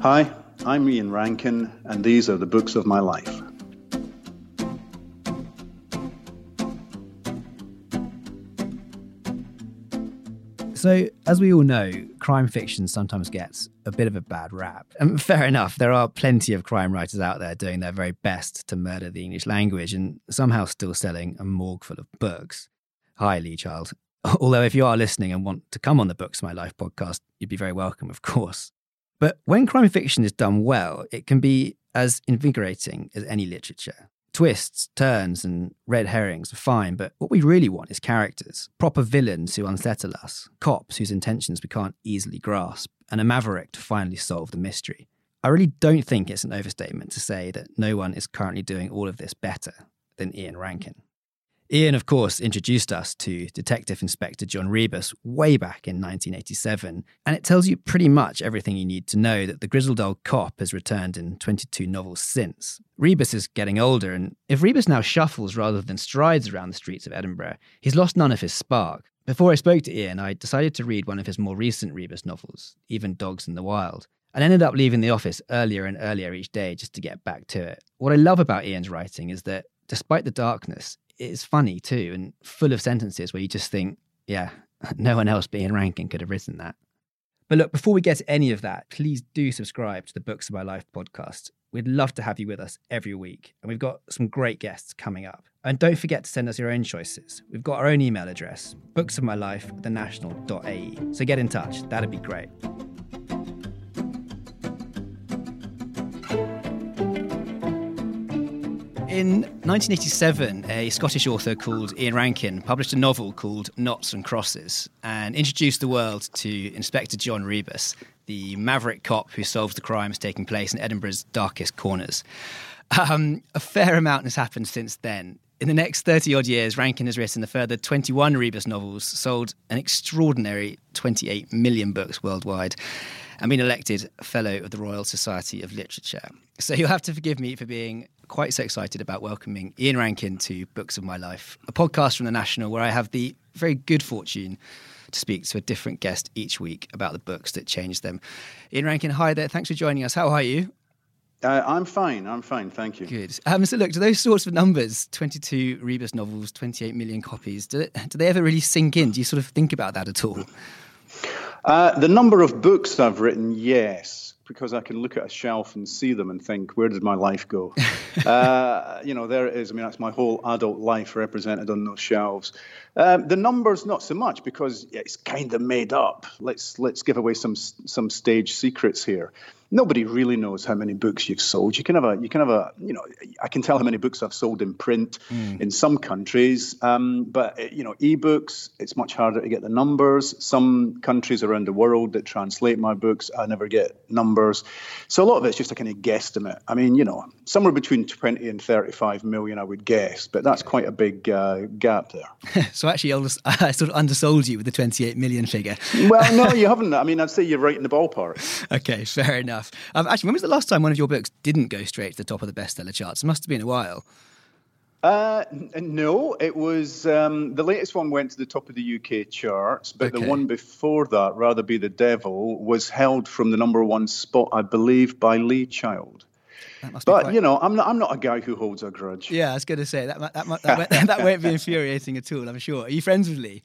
Hi, I'm Ian Rankin, and these are the books of my life. So, as we all know, crime fiction sometimes gets a bit of a bad rap. And fair enough, there are plenty of crime writers out there doing their very best to murder the English language and somehow still selling a morgue full of books. Hi, Lee Child. Although, if you are listening and want to come on the Books of My Life podcast, you'd be very welcome, of course. But when crime fiction is done well, it can be as invigorating as any literature. Twists, turns, and red herrings are fine, but what we really want is characters proper villains who unsettle us, cops whose intentions we can't easily grasp, and a maverick to finally solve the mystery. I really don't think it's an overstatement to say that no one is currently doing all of this better than Ian Rankin. Ian, of course, introduced us to Detective Inspector John Rebus way back in 1987, and it tells you pretty much everything you need to know that the grizzled old cop has returned in 22 novels since. Rebus is getting older, and if Rebus now shuffles rather than strides around the streets of Edinburgh, he's lost none of his spark. Before I spoke to Ian, I decided to read one of his more recent Rebus novels, Even Dogs in the Wild, and ended up leaving the office earlier and earlier each day just to get back to it. What I love about Ian's writing is that despite the darkness, it's funny too and full of sentences where you just think, yeah, no one else being Ian Rankin could have written that. But look, before we get to any of that, please do subscribe to the Books of My Life podcast. We'd love to have you with us every week, and we've got some great guests coming up. And don't forget to send us your own choices. We've got our own email address, booksofmylife, thenational.ae. So get in touch, that'd be great. In 1987, a Scottish author called Ian Rankin published a novel called Knots and Crosses and introduced the world to Inspector John Rebus, the maverick cop who solves the crimes taking place in Edinburgh's darkest corners. Um, a fair amount has happened since then. In the next 30 odd years, Rankin has written a further 21 Rebus novels, sold an extraordinary 28 million books worldwide, and been elected a Fellow of the Royal Society of Literature. So you'll have to forgive me for being quite so excited about welcoming Ian Rankin to Books of My Life, a podcast from the National where I have the very good fortune to speak to a different guest each week about the books that changed them. Ian Rankin, hi there. Thanks for joining us. How are you? Uh, I'm fine. I'm fine. Thank you. Good. Um, so, look, do those sorts of numbers 22 Rebus novels, 28 million copies do, do they ever really sink in? Do you sort of think about that at all? Uh, the number of books I've written, yes because I can look at a shelf and see them and think, where did my life go? uh, you know, there it is. I mean, that's my whole adult life represented on those shelves. Um, the numbers, not so much, because it's kind of made up. Let's let's give away some some stage secrets here nobody really knows how many books you've sold. You can have a, you can have a, you know, I can tell how many books I've sold in print mm. in some countries, um, but eh, you know, ebooks, it's much harder to get the numbers. Some countries around the world that translate my books, I never get numbers. So a lot of it's just a kind of guesstimate. I mean, you know, somewhere between 20 and 35 million, I would guess, but that's quite a big uh, gap there. so actually, I sort of undersold you with the 28 million figure. well, no, you haven't. I mean, I'd say you're right in the ballpark. okay, fair enough enough. Um, actually, when was the last time one of your books didn't go straight to the top of the bestseller charts? It must have been a while. Uh, no, it was um, the latest one went to the top of the UK charts, but okay. the one before that, Rather Be the Devil, was held from the number one spot, I believe, by Lee Child. But quite... you know, I'm not. I'm not a guy who holds a grudge. Yeah, I was going to say that. That, that, that, that won't be infuriating at all. I'm sure. Are you friends with Lee?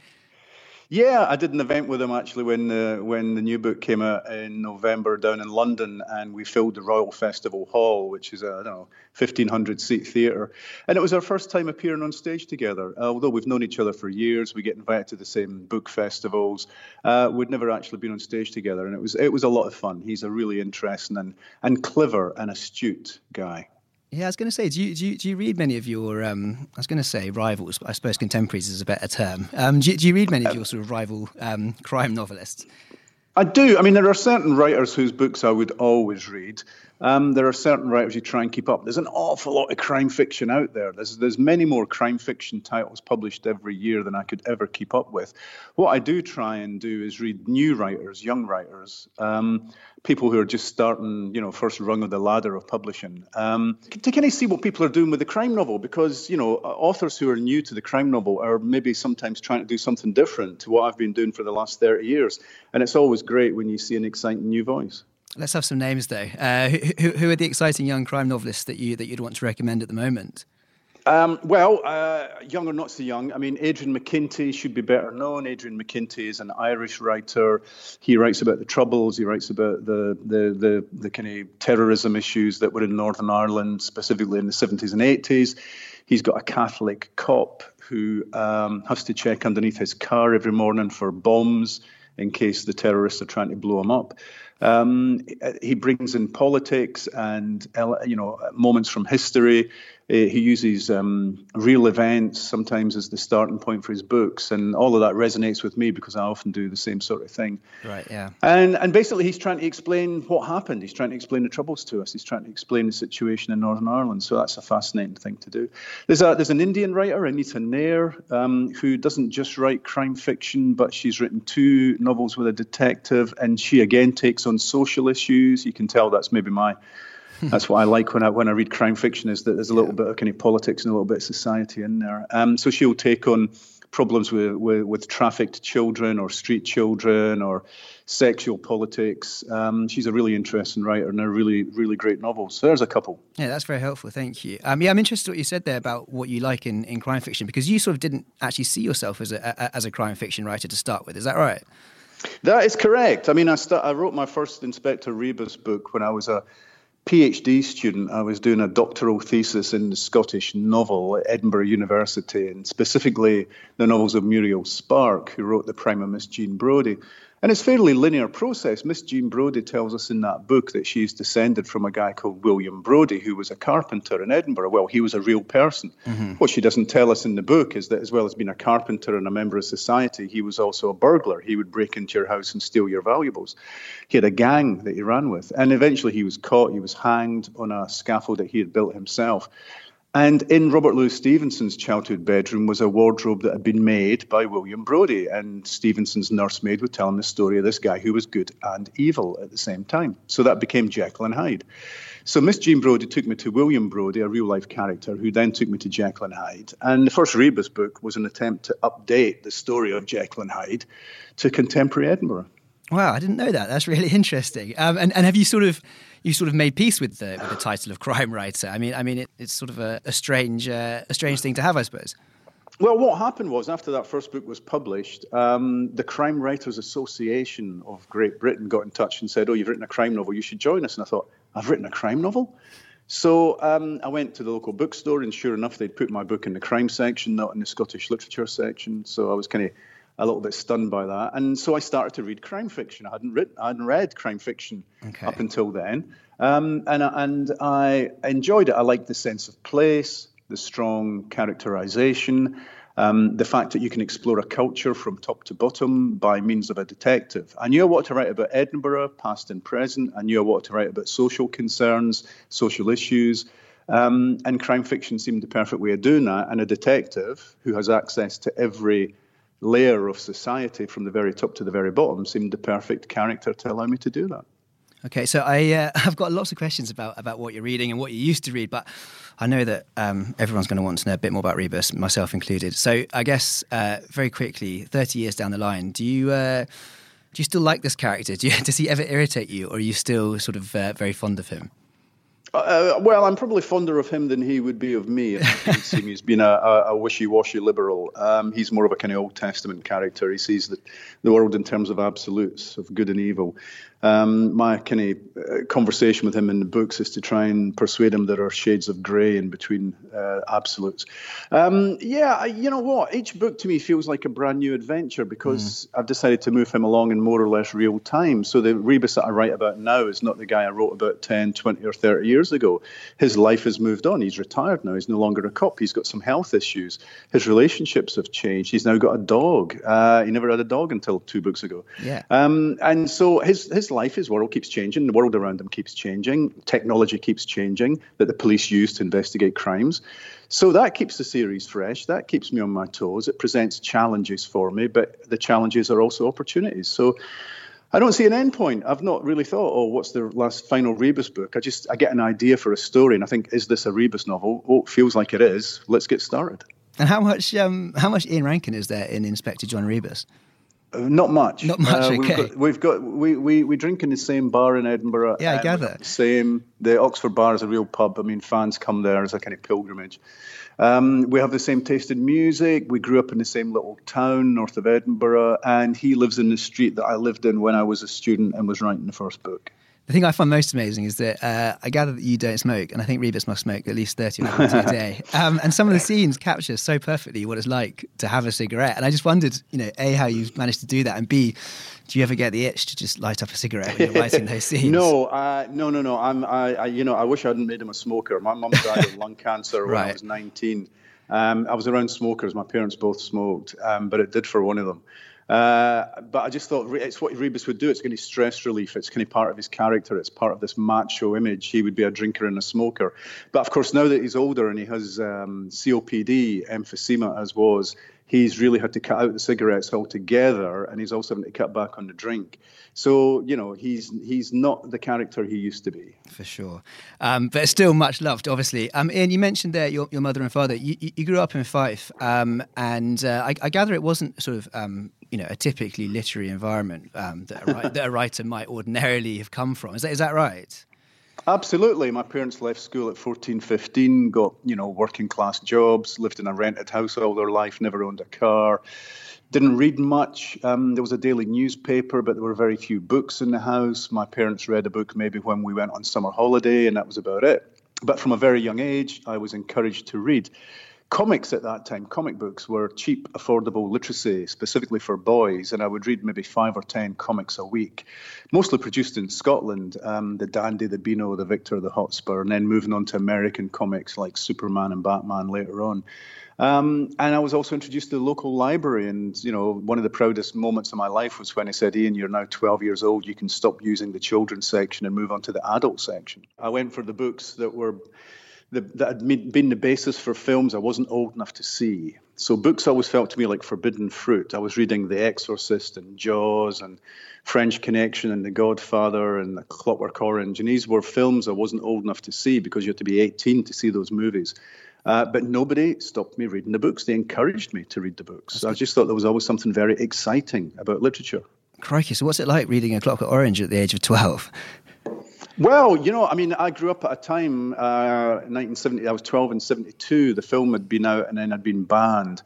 Yeah, I did an event with him actually when the when the new book came out in November down in London, and we filled the Royal Festival Hall, which is a I don't know 1500 seat theatre, and it was our first time appearing on stage together. Although we've known each other for years, we get invited to the same book festivals. Uh, we'd never actually been on stage together, and it was it was a lot of fun. He's a really interesting and and clever and astute guy. Yeah, I was going to say, do you, do you, do you read many of your, um, I was going to say rivals, but I suppose contemporaries is a better term. Um, do, you, do, you, read many of your sort of rival um, crime novelists? I do. I mean, there are certain writers whose books I would always read. Um, there are certain writers you try and keep up. There's an awful lot of crime fiction out there. There's there's many more crime fiction titles published every year than I could ever keep up with. What I do try and do is read new writers, young writers, um, people who are just starting, you know, first rung of the ladder of publishing, um, to kind of see what people are doing with the crime novel. Because you know, authors who are new to the crime novel are maybe sometimes trying to do something different to what I've been doing for the last 30 years, and it's always great when you see an exciting new voice. Let's have some names though. Uh, who, who, are the exciting young crime novelists that you that you'd want to recommend at the moment? Um, well, uh, young or not so young. I mean, Adrian McKinty should be better known. Adrian McKinty is an Irish writer. He writes about the Troubles. He writes about the the the, the kind of terrorism issues that were in Northern Ireland, specifically in the 70s and 80s. He's got a Catholic cop who um, has to check underneath his car every morning for bombs in case the terrorists are trying to blow him up. Um, he brings in politics and you know moments from history. Uh, he uses um, real events sometimes as the starting point for his books, and all of that resonates with me because I often do the same sort of thing. Right. Yeah. And and basically, he's trying to explain what happened. He's trying to explain the troubles to us. He's trying to explain the situation in Northern Ireland. So that's a fascinating thing to do. There's a there's an Indian writer, Anita Nair, um, who doesn't just write crime fiction, but she's written two novels with a detective, and she again takes on social issues. You can tell that's maybe my that's what I like when I when I read crime fiction is that there's a little bit of kind of politics and a little bit of society in there. Um, so she'll take on problems with, with, with trafficked children or street children or sexual politics. Um, she's a really interesting writer and a really really great novel. So there's a couple. Yeah, that's very helpful. Thank you. Um, yeah, I'm interested in what you said there about what you like in, in crime fiction because you sort of didn't actually see yourself as a, a as a crime fiction writer to start with. Is that right? That is correct. I mean, I, st- I wrote my first Inspector Rebus book when I was a PhD student, I was doing a doctoral thesis in the Scottish novel at Edinburgh University, and specifically the novels of Muriel Spark, who wrote The Prime of Miss Jean Brodie. And it's a fairly linear process. Miss Jean Brodie tells us in that book that she's descended from a guy called William Brodie, who was a carpenter in Edinburgh. Well, he was a real person. Mm-hmm. What she doesn't tell us in the book is that, as well as being a carpenter and a member of society, he was also a burglar. He would break into your house and steal your valuables. He had a gang that he ran with. And eventually he was caught. He was hanged on a scaffold that he had built himself. And in Robert Louis Stevenson's childhood bedroom was a wardrobe that had been made by William Brodie. And Stevenson's nursemaid would tell him the story of this guy who was good and evil at the same time. So that became Jekyll and Hyde. So Miss Jean Brodie took me to William Brodie, a real life character, who then took me to Jekyll and Hyde. And the first Rebus book was an attempt to update the story of Jekyll and Hyde to contemporary Edinburgh. Wow, I didn't know that. That's really interesting. Um, and, and have you sort of you sort of made peace with the, with the title of crime writer? I mean, I mean, it, it's sort of a, a strange uh, a strange thing to have, I suppose. Well, what happened was after that first book was published, um, the Crime Writers Association of Great Britain got in touch and said, "Oh, you've written a crime novel. You should join us." And I thought, "I've written a crime novel." So um, I went to the local bookstore, and sure enough, they'd put my book in the crime section, not in the Scottish literature section. So I was kind of a little bit stunned by that. And so I started to read crime fiction. I hadn't written, I hadn't read crime fiction okay. up until then, um, and and I enjoyed it. I liked the sense of place, the strong characterization. Um, the fact that you can explore a culture from top to bottom by means of a detective. I knew what to write about Edinburgh, past and present. I knew what to write about social concerns, social issues. Um, and crime fiction seemed the perfect way of doing that. And a detective who has access to every layer of society from the very top to the very bottom seemed the perfect character to allow me to do that. Okay, so I uh, I've got lots of questions about about what you're reading and what you used to read, but I know that um, everyone's going to want to know a bit more about Rebus, myself included. So I guess uh, very quickly, thirty years down the line, do you uh, do you still like this character? Do you, does he ever irritate you, or are you still sort of uh, very fond of him? Uh, well, I'm probably fonder of him than he would be of me. He's been a, a, a, wishy-washy liberal. Um, he's more of a kind of Old Testament character. He sees the, the world in terms of absolutes, of good and evil. Um, my kind of uh, conversation with him in the books is to try and persuade him there are shades of grey in between uh, absolutes. Um, yeah, you know what? Each book to me feels like a brand new adventure because mm. I've decided to move him along in more or less real time. So the Rebus that I write about now is not the guy I wrote about 10, 20, or 30 years ago. His life has moved on. He's retired now. He's no longer a cop. He's got some health issues. His relationships have changed. He's now got a dog. Uh, he never had a dog until two books ago. Yeah. Um, and so his his life, his world keeps changing. The world around him keeps changing. Technology keeps changing that the police use to investigate crimes. So that keeps the series fresh. That keeps me on my toes. It presents challenges for me, but the challenges are also opportunities. So I don't see an end point. I've not really thought, oh, what's the last final Rebus book? I just I get an idea for a story and I think, is this a Rebus novel? Oh, it feels like it is. Let's get started. And how much um, how much Ian Rankin is there in Inspector John Rebus? Not much. Not much. Uh, we've okay. got, we've got we, we we drink in the same bar in Edinburgh. Yeah, I gather. the Same. The Oxford Bar is a real pub. I mean, fans come there as a kind of pilgrimage. Um, we have the same taste in music. We grew up in the same little town north of Edinburgh, and he lives in the street that I lived in when I was a student and was writing the first book. The thing I find most amazing is that uh, I gather that you don't smoke, and I think Rebus must smoke at least 30 or 40 a day. Um, and some of the scenes capture so perfectly what it's like to have a cigarette. And I just wondered, you know, A, how you've managed to do that, and B, do you ever get the itch to just light up a cigarette when you're writing those scenes? No, uh, no, no, no. I'm, I, I, you know, I wish I hadn't made him a smoker. My mum died of lung cancer when Right. I was 19. Um, I was around smokers. My parents both smoked, um, but it did for one of them. Uh, but I just thought it's what Rebus would do. It's kind of stress relief. It's kind of part of his character. It's part of this macho image. He would be a drinker and a smoker. But of course, now that he's older and he has um, COPD, emphysema as was, he's really had to cut out the cigarettes altogether, and he's also having to cut back on the drink. So you know, he's he's not the character he used to be. For sure. Um, but still much loved, obviously. Um, Ian, you mentioned there your, your mother and father. You, you you grew up in Fife, um, and uh, I, I gather it wasn't sort of um, you know a typically literary environment um, that, a, that a writer might ordinarily have come from. Is that is that right? Absolutely. My parents left school at 14, 15, got, you know, working class jobs, lived in a rented house all their life, never owned a car. Didn't read much. Um, there was a daily newspaper, but there were very few books in the house. My parents read a book maybe when we went on summer holiday, and that was about it. But from a very young age, I was encouraged to read. Comics at that time, comic books were cheap, affordable literacy, specifically for boys, and I would read maybe five or ten comics a week, mostly produced in Scotland. Um, the Dandy, the Beano, the Victor, the Hotspur, and then moving on to American comics like Superman and Batman later on. Um, and I was also introduced to the local library, and you know, one of the proudest moments of my life was when I said, "Ian, you're now 12 years old. You can stop using the children's section and move on to the adult section." I went for the books that were the, that had been the basis for films I wasn't old enough to see. So books always felt to me like forbidden fruit. I was reading The Exorcist and Jaws and French Connection and The Godfather and The Clockwork Orange, and these were films I wasn't old enough to see because you had to be 18 to see those movies. Uh, but nobody stopped me reading the books. They encouraged me to read the books. I just thought there was always something very exciting about literature. Crikey! So what's it like reading A Clockwork Orange at the age of twelve? Well, you know, I mean, I grew up at a time, uh, 1970, I was 12 and 72. The film had been out and then had been banned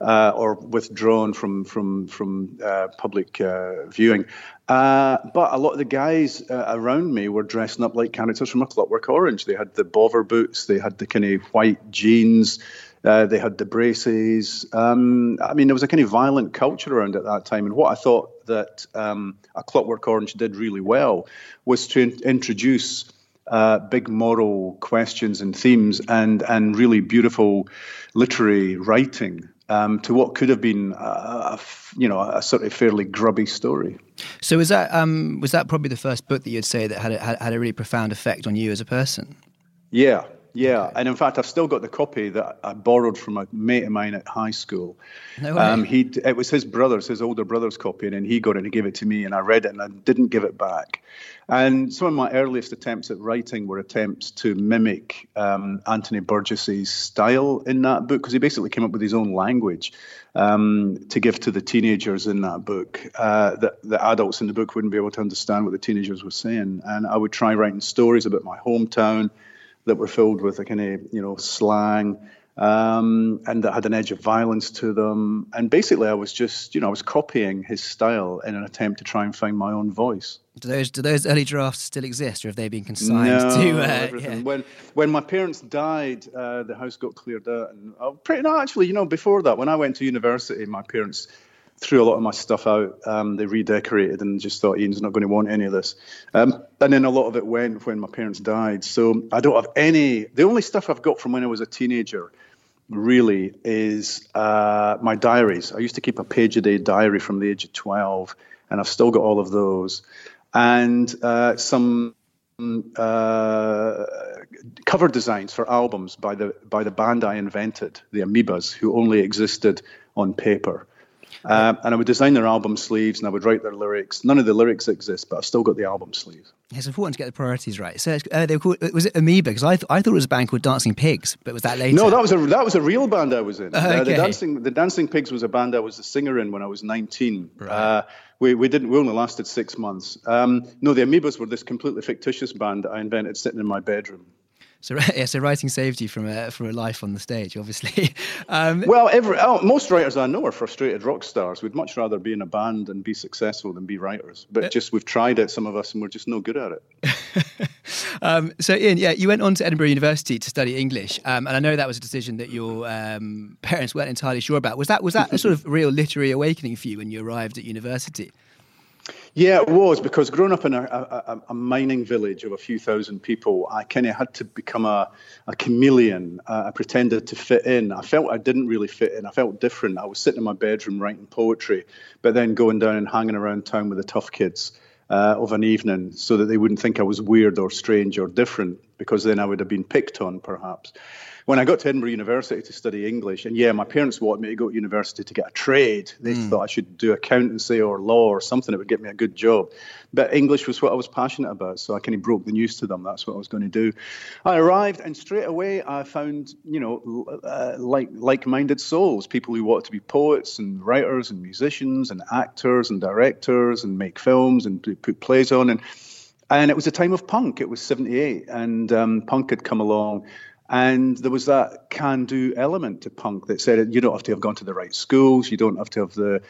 uh, or withdrawn from from from uh, public uh, viewing. Uh, but a lot of the guys uh, around me were dressing up like characters from A Clockwork Orange. They had the bovver boots, they had the kind of white jeans, uh, they had the braces. Um, I mean, there was a kind of violent culture around at that time. And what I thought that um, A Clockwork Orange did really well was to in- introduce uh, big moral questions and themes and, and really beautiful literary writing um, to what could have been, a, a f- you know, a sort of fairly grubby story. So was that um, was that probably the first book that you'd say that had a, had, had a really profound effect on you as a person? Yeah, yeah. And in fact, I've still got the copy that I borrowed from a mate of mine at high school. No way. Um, he it was his brother's, his older brother's copy, and then he got it and he gave it to me, and I read it and I didn't give it back. And some of my earliest attempts at writing were attempts to mimic um, Anthony Burgess's style in that book, because he basically came up with his own language um, to give to the teenagers in that book. Uh, that the adults in the book wouldn't be able to understand what the teenagers were saying, and I would try writing stories about my hometown that were filled with a kind of you know slang um, and that had an edge of violence to them. And basically, I was just you know I was copying his style in an attempt to try and find my own voice. Do those do those early drafts still exist, or have they been consigned no, to? Uh, yeah. When when my parents died, uh, the house got cleared out, and uh, pretty no, actually, you know, before that, when I went to university, my parents threw a lot of my stuff out. Um, they redecorated and just thought Ian's not going to want any of this. Um, and then a lot of it went when my parents died. So I don't have any. The only stuff I've got from when I was a teenager really is uh, my diaries. I used to keep a page a day diary from the age of 12, and I've still got all of those. And uh, some uh, cover designs for albums by the by the band I invented, the Amoebas, who only existed on paper. Uh, and I would design their album sleeves and I would write their lyrics. None of the lyrics exist, but I've still got the album sleeves. It's important to get the priorities right. So uh, they were called, was it Amoeba? Because I, th- I thought it was a band called Dancing Pigs, but was that later? No, that was a that was a real band I was in. okay. uh, the Dancing the Dancing Pigs was a band I was the singer in when I was 19. Right. Uh, we, we didn't we only lasted six months. Um, no, the Amoebas were this completely fictitious band I invented sitting in my bedroom. So yeah, so writing saved you from a from a life on the stage, obviously. Um, well, every, oh, most writers I know are frustrated rock stars. We'd much rather be in a band and be successful than be writers. But uh, just we've tried it, some of us, and we're just no good at it. um, so Ian, yeah, you went on to Edinburgh University to study English, um, and I know that was a decision that your um, parents weren't entirely sure about. Was that was that a sort of real literary awakening for you when you arrived at university? Yeah, it was because growing up in a, a, a mining village of a few thousand people, I kind of had to become a, a chameleon. Uh, I pretended to fit in. I felt I didn't really fit in. I felt different. I was sitting in my bedroom writing poetry, but then going down and hanging around town with the tough kids uh, of an evening so that they wouldn't think I was weird or strange or different, because then I would have been picked on, perhaps when I got to Edinburgh University to study English, and yeah, my parents wanted me to go to university to get a trade. They mm. thought I should do accountancy or law or something that would get me a good job. But English was what I was passionate about, so I kind of broke the news to them. That's what I was going to do. I arrived, and straight away I found, you know, uh, like like-minded souls, people who wanted to be poets and writers and musicians and actors and directors and make films and put plays on and. And it was a time of punk. It was 78, and um, punk had come along and there was that can do element to punk that said you don't have to have gone to the right schools, you don't have to have the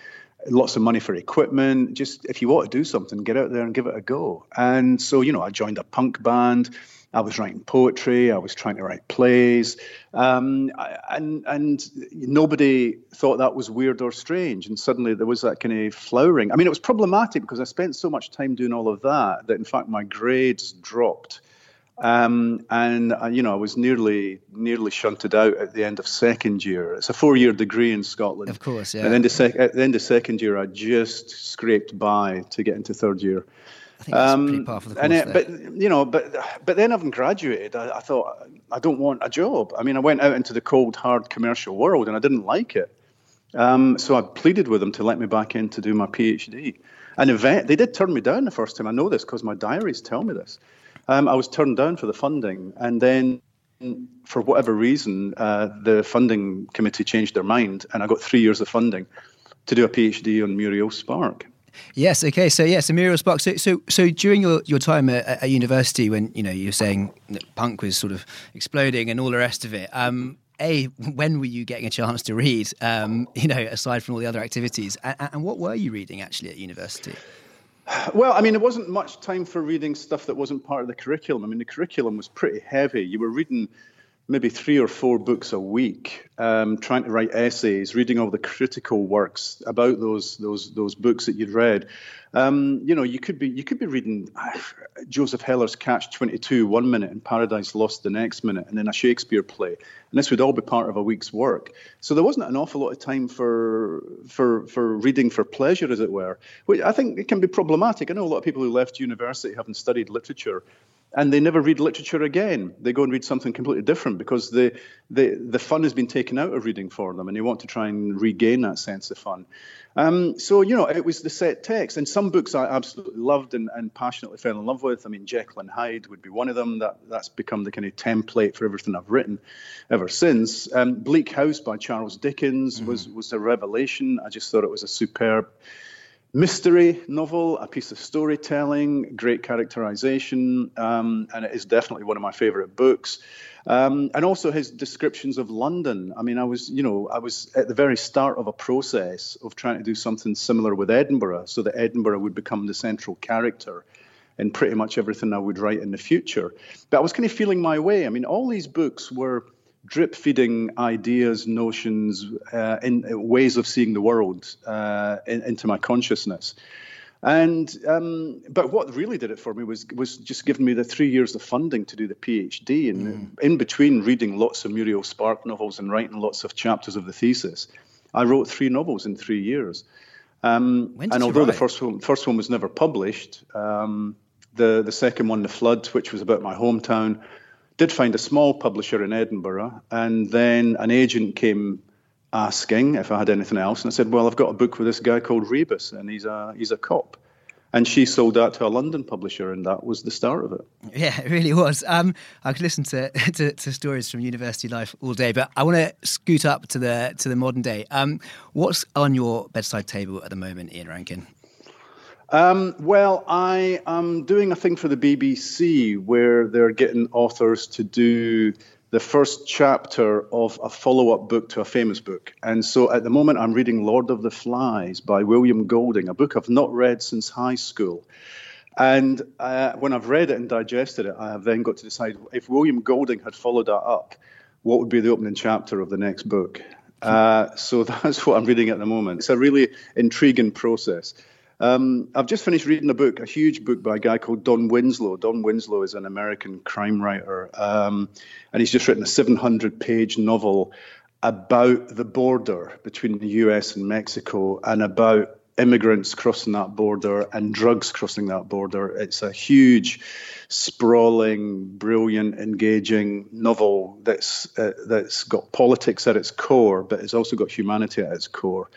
lots of money for equipment. Just if you want to do something, get out there and give it a go. And so, you know, I joined a punk band. I was writing poetry. I was trying to write plays, um, and and nobody thought that was weird or strange. And suddenly there was that kind of flowering. I mean, it was problematic because I spent so much time doing all of that that in fact my grades dropped um, and uh, you know, I was nearly nearly shunted out at the end of second year. It's a four-year degree in Scotland, of course. Yeah. And then the sec- at the end of second year, I just scraped by to get into third year. I think that's um, pretty par for the course. It, but you know, but but then having graduated, I, I, thought I don't want a job. I mean, I went out into the cold, hard commercial world, and I didn't like it. Um, so I pleaded with them to let me back in to do my PhD. And event, they did turn me down the first time. I know this because my diaries tell me this. Um, I was turned down for the funding, and then for whatever reason, uh, the funding committee changed their mind, and I got three years of funding to do a PhD on Muriel Spark. Yes. Okay. So yes, so Muriel Spark. So so so during your, your time at, at university, when you know you're saying that punk was sort of exploding and all the rest of it. Um, a, when were you getting a chance to read? Um, you know, aside from all the other activities, and, and what were you reading actually at university? Well, I mean, it wasn't much time for reading stuff that wasn't part of the curriculum. I mean, the curriculum was pretty heavy. You were reading maybe three or four books a week, um, trying to write essays, reading all the critical works about those those those books that you'd read. Um, you know, you could be you could be reading Joseph Heller's Catch Twenty Two one minute and Paradise Lost the next minute, and then a Shakespeare play, and this would all be part of a week's work. So there wasn't an awful lot of time for for for reading for pleasure, as it were. Which I think it can be problematic. I know a lot of people who left university having studied literature and they never read literature again. They go and read something completely different because the, the, the fun has been taken out of reading for them and they want to try and regain that sense of fun. Um, so, you know, it was the set text. And some books I absolutely loved and, and passionately fell in love with. I mean, Jekyll and Hyde would be one of them. That, that's become the kind of template for everything I've written ever since. Um, Bleak House by Charles Dickens mm-hmm. was, was a revelation. I just thought it was a superb mystery novel, a piece of storytelling, great characterization, um, and it is definitely one of my favorite books. Um, and also his descriptions of London. I mean, I was, you know, I was at the very start of a process of trying to do something similar with Edinburgh, so that Edinburgh would become the central character in pretty much everything I would write in the future. But I was kind of feeling my way. I mean, all these books were drip feeding ideas, notions, uh, in, uh, ways of seeing the world uh, in, into my consciousness. And um, but what really did it for me was was just giving me the three years of funding to do the PhD, and mm. in between reading lots of Muriel Spark novels and writing lots of chapters of the thesis, I wrote three novels in three years. Um, and although the first one first one was never published, um, the the second one, The Flood, which was about my hometown, did find a small publisher in Edinburgh, and then an agent came asking if I had anything else, and I said, "Well, I've got a book with this guy called Rebus, and he's a he's a cop." And she sold that to a London publisher, and that was the start of it. Yeah, it really was. Um, I could listen to, to, to stories from university life all day, but I want to scoot up to the to the modern day. Um, what's on your bedside table at the moment, Ian Rankin? Um, well, I am doing a thing for the BBC where they're getting authors to do the first chapter of a follow up book to a famous book. And so at the moment, I'm reading Lord of the Flies by William Golding, a book I've not read since high school. And uh, when I've read it and digested it, I have then got to decide if William Golding had followed that up, what would be the opening chapter of the next book? Uh, so that's what I'm reading at the moment. It's a really intriguing process. Um, I've just finished reading a book, a huge book by a guy called Don Winslow. Don Winslow is an American crime writer, um, and he's just written a 700 page novel about the border between the US and Mexico and about immigrants crossing that border and drugs crossing that border. It's a huge, sprawling, brilliant, engaging novel that's uh, that's got politics at its core, but it's also got humanity at its core.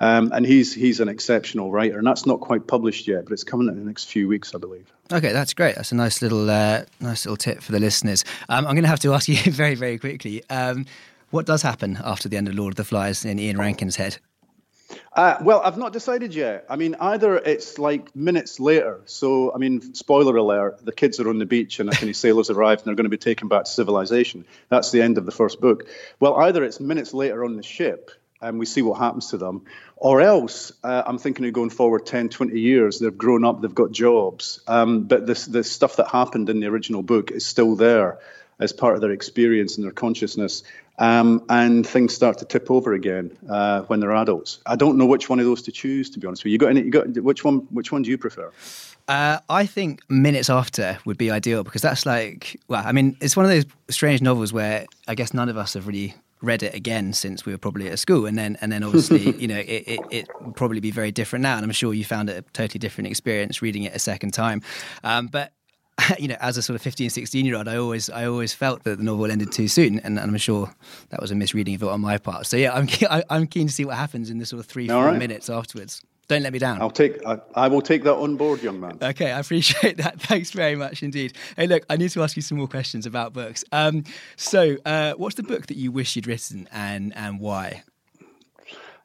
Um, and he's he's an exceptional writer, and that's not quite published yet, but it's coming in the next few weeks, I believe. Okay, that's great. That's a nice little uh, nice little tip for the listeners. Um, I'm going to have to ask you very very quickly. Um, what does happen after the end of Lord of the Flies in Ian Rankin's head? Uh, well, I've not decided yet. I mean, either it's like minutes later. So, I mean, spoiler alert: the kids are on the beach and a kind of sailors arrived and they're going to be taken back to civilization. That's the end of the first book. Well, either it's minutes later on the ship and we see what happens to them. Or else, uh, I'm thinking of going forward 10, 20 years, they've grown up, they've got jobs. Um, but this, the stuff that happened in the original book is still there as part of their experience and their consciousness. Um, and things start to tip over again uh, when they're adults. I don't know which one of those to choose, to be honest with you. You got any? You got which one? Which one do you prefer? Uh, I think minutes after would be ideal because that's like, well, I mean, it's one of those strange novels where I guess none of us have really read it again since we were probably at school, and then and then obviously you know it, it, it would probably be very different now, and I'm sure you found it a totally different experience reading it a second time. Um, but you know, as a sort of 15, 16 year old, I always I always felt that the novel ended too soon, and, and I'm sure that was a misreading of it on my part. So yeah, I'm I'm keen to see what happens in the sort of three four right. minutes afterwards. Don't let me down. I'll take. I, I, will take that on board, young man. Okay, I appreciate that. Thanks very much indeed. Hey, look, I need to ask you some more questions about books. Um, so, uh, what's the book that you wish you'd written, and and why?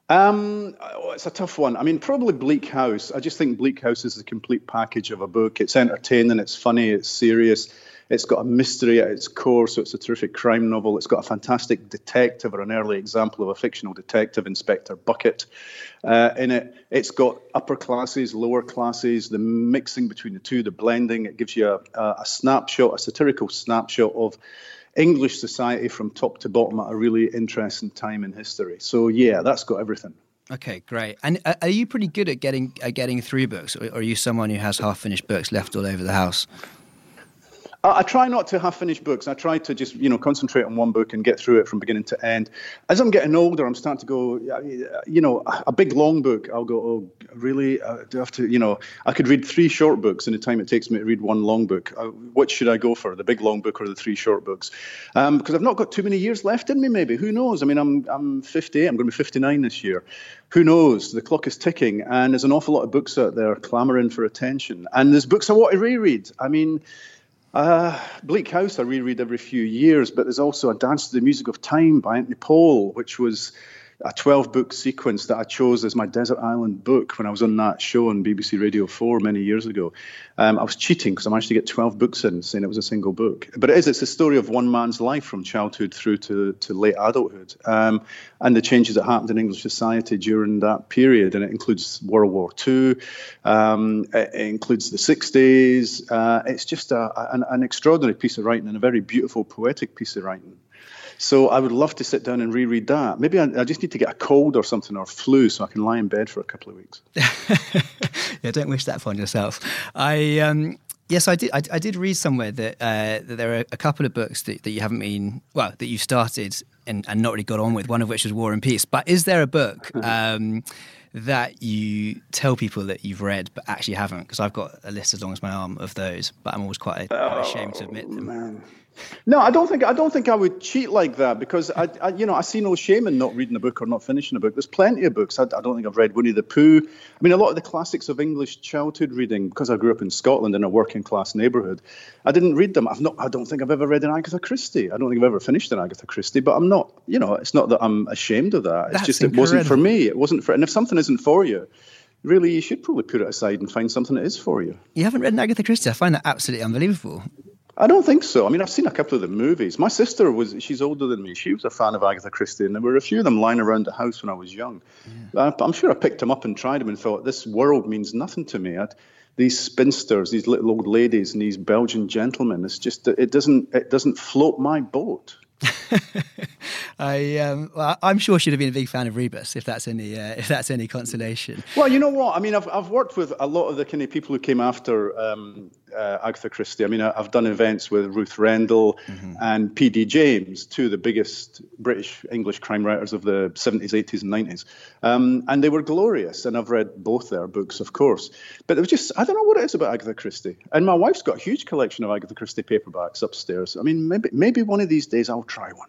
Um, oh, it's a tough one. I mean, probably Bleak House. I just think Bleak House is the complete package of a book. It's entertaining, it's funny, it's serious. It's got a mystery at its core, so it's a terrific crime novel. It's got a fantastic detective, or an early example of a fictional detective, Inspector Bucket, uh, in it. It's got upper classes, lower classes, the mixing between the two, the blending. It gives you a, a snapshot, a satirical snapshot of English society from top to bottom at a really interesting time in history. So yeah, that's got everything. Okay, great. And uh, are you pretty good at getting at getting through books, or are you someone who has half finished books left all over the house? I try not to have finished books. I try to just, you know, concentrate on one book and get through it from beginning to end. As I'm getting older, I'm starting to go, you know, a big long book. I'll go, oh, really? Uh, do I have to, you know, I could read three short books in the time it takes me to read one long book. Uh, which should I go for, the big long book or the three short books? Um, because I've not got too many years left in me. Maybe who knows? I mean, I'm I'm 58. I'm going to be 59 this year. Who knows? The clock is ticking, and there's an awful lot of books out there clamoring for attention. And there's books I want to reread. I mean. Uh, Bleak House, I reread every few years, but there's also A Dance to the Music of Time by Anthony Powell, which was a 12 book sequence that I chose as my Desert Island book when I was on that show on BBC Radio 4 many years ago. Um, I was cheating because I managed to get 12 books in, saying it was a single book. But it is, it's a story of one man's life from childhood through to, to late adulthood um, and the changes that happened in English society during that period. And it includes World War II, um, it, includes the 60s. Uh, it's just a, an, an extraordinary piece of writing and a very beautiful, poetic piece of writing. So I would love to sit down and reread that. Maybe I, I, just need to get a cold or something or flu so I can lie in bed for a couple of weeks. yeah, don't wish that upon yourself. I um, yes, I did. I, I did read somewhere that, uh, that there are a couple of books that, that you haven't been well that you started and, and not really got on with. One of which was War and Peace. But is there a book? Um, that you tell people that you've read but actually haven't because I've got a list as long as my arm of those, but I'm always quite oh, ashamed to admit them. Man. No, I don't think I don't think I would cheat like that because I, I, you know I see no shame in not reading a book or not finishing a book. There's plenty of books. I, I, don't think I've read Winnie the Pooh. I mean, a lot of the classics of English childhood reading because I grew up in Scotland in a working class neighbourhood. I didn't read them. I've not. I don't think I've ever read an Agatha Christie. I don't think I've ever finished an Agatha Christie. But I'm not. You know, it's not that I'm ashamed of that. It's That's just incredible. it wasn't for me. It wasn't for. And if something isn't for you really, you should probably put it aside and find something that is for you. You haven't read an Agatha Christie? I find that absolutely unbelievable. I don't think so. I mean, I've seen a couple of the movies. My sister was, she's older than me. She was a fan of Agatha Christie, and there were a few of them lying around the house when I was young. Yeah. I'm sure I picked them up and tried them and thought, this world means nothing to me. I'd, these spinsters, these little old ladies, and these Belgian gentlemen, it's just, it doesn't, it doesn't float my boat. I, um, well, I'm sure she'd have been a big fan of Rebus if that's any uh, if that's any consolation. Well, you know what? I mean, I've I've worked with a lot of the kind of people who came after um, uh, Agatha Christie. I mean, I've done events with Ruth Rendell mm-hmm. and P.D. James, two of the biggest British English crime writers of the 70s, 80s, and 90s, um, and they were glorious. And I've read both their books, of course. But it was just I don't know what it is about Agatha Christie. And my wife's got a huge collection of Agatha Christie paperbacks upstairs. I mean, maybe maybe one of these days I'll try one.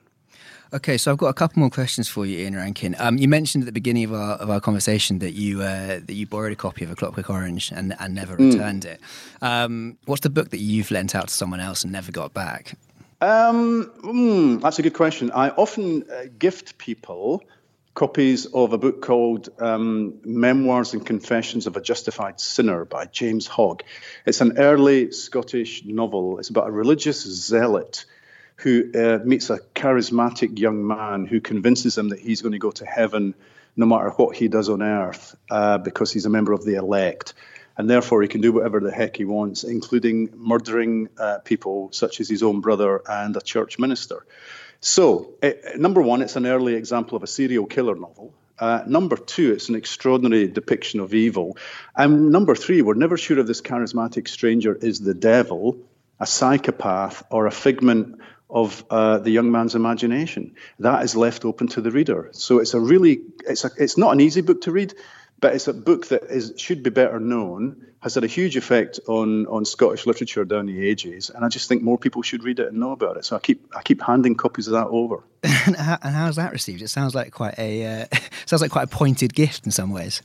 Okay, so I've got a couple more questions for you, Ian Rankin. Um, you mentioned at the beginning of our of our conversation that you uh, that you borrowed a copy of A Clockwork Orange and and never mm. returned it. Um, what's the book that you've lent out to someone else and never got back? Um, mm, that's a good question. I often uh, gift people copies of a book called um, Memoirs and Confessions of a Justified Sinner by James Hogg. It's an early Scottish novel. It's about a religious zealot who uh, meets a charismatic young man who convinces him that he's going to go to heaven no matter what he does on earth uh, because he's a member of the elect. And therefore, he can do whatever the heck he wants, including murdering uh, people such as his own brother and a church minister. So, uh, number one, it's an early example of a serial killer novel. Uh, number two, it's an extraordinary depiction of evil. And number three, we're never sure if this charismatic stranger is the devil, a psychopath, or a figment of uh, the young man's imagination. That is left open to the reader. So it's a really, it's a, it's not an easy book to read, but it's a book that is should be better known. Has had a huge effect on on Scottish literature down the ages, and I just think more people should read it and know about it. So I keep I keep handing copies of that over. and, how, and how's that received? It sounds like quite a uh, sounds like quite a pointed gift in some ways.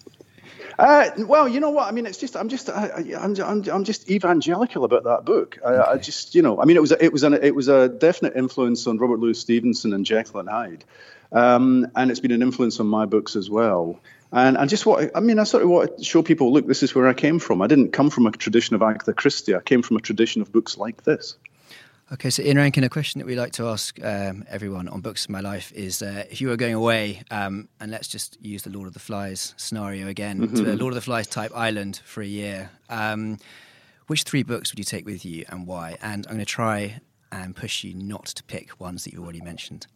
Uh, well, you know what? I mean, it's just I'm just I, am I'm, I'm just evangelical about that book. I, okay. I, just you know I mean it was a, it was an, it was a definite influence on Robert Louis Stevenson and Jekyll and Hyde, um, and it's been an influence on my books as well. And I just what I mean, I sort of want to show people, look, this is where I came from. I didn't come from a tradition of Agatha Christie. I came from a tradition of books like this. Okay, so Ian Rankin, a question that we like to ask um, everyone on Books of My Life is uh, if you were going away, um, and let's just use the Lord of the Flies scenario again, mm-hmm. to a Lord of the Flies type island for a year, um, which three books would you take with you and why? And I'm going to try and push you not to pick ones that you've already mentioned.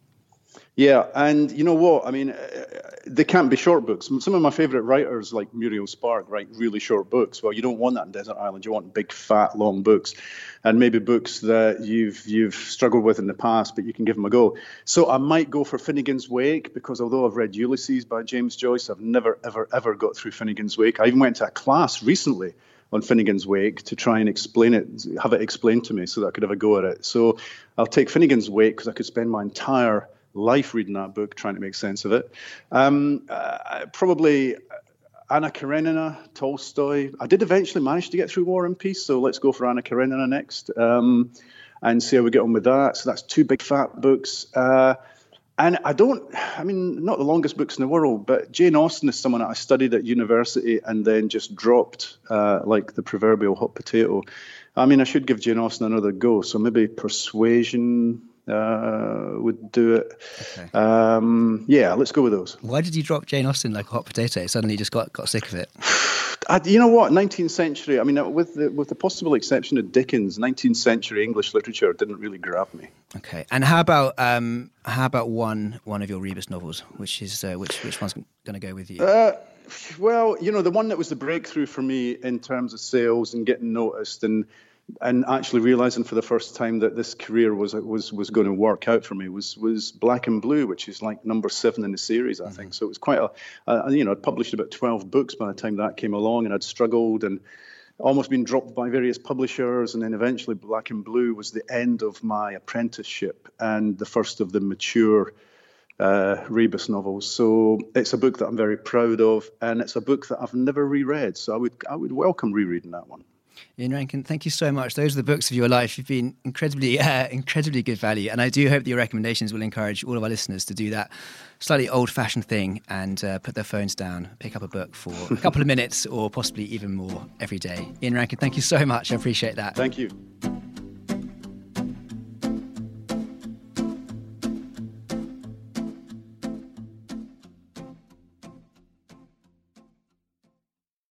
Yeah, and you know what? I mean, uh, they can't be short books. Some of my favorite writers, like Muriel Spark, write really short books. Well, you don't want that in Desert Island. You want big, fat, long books, and maybe books that you've you've struggled with in the past, but you can give them a go. So I might go for Finnegans Wake because although I've read Ulysses by James Joyce, I've never, ever, ever got through Finnegans Wake. I even went to a class recently on Finnegans Wake to try and explain it, have it explained to me so that I could have a go at it. So I'll take Finnegans Wake because I could spend my entire life reading that book, trying to make sense of it. Um, uh, probably Anna Karenina, Tolstoy. I did eventually manage to get through War and Peace, so let's go for Anna Karenina next um, and see how we get on with that. So that's two big fat books. Uh, and I don't, I mean, not the longest books in the world, but Jane Austen is someone I studied at university and then just dropped uh, like the proverbial hot potato. I mean, I should give Jane Austen another go. So maybe Persuasion, uh, would do it. Okay. Um, yeah, let's go with those. Why did you drop Jane Austen like a hot potato? Suddenly, just got got sick of it. I, you know what? 19th century. I mean, with the with the possible exception of Dickens, 19th century English literature didn't really grab me. Okay, and how about um, how about one one of your Rebus novels? Which is uh, which which one's going to go with you? Uh, well, you know, the one that was the breakthrough for me in terms of sales and getting noticed and and actually realizing for the first time that this career was was was going to work out for me was was Black and Blue, which is like number seven in the series, I mm-hmm. think. So it was quite a, a, you know, I'd published about twelve books by the time that came along, and I'd struggled and almost been dropped by various publishers, and then eventually Black and Blue was the end of my apprenticeship and the first of the mature uh, Rebus novels. So it's a book that I'm very proud of, and it's a book that I've never reread. So I would I would welcome rereading that one. Ian Rankin, thank you so much. Those are the books of your life. You've been incredibly, uh, incredibly good value, and I do hope that your recommendations will encourage all of our listeners to do that slightly old-fashioned thing and uh, put their phones down, pick up a book for a couple of minutes, or possibly even more every day. Ian Rankin, thank you so much. I appreciate that. Thank you.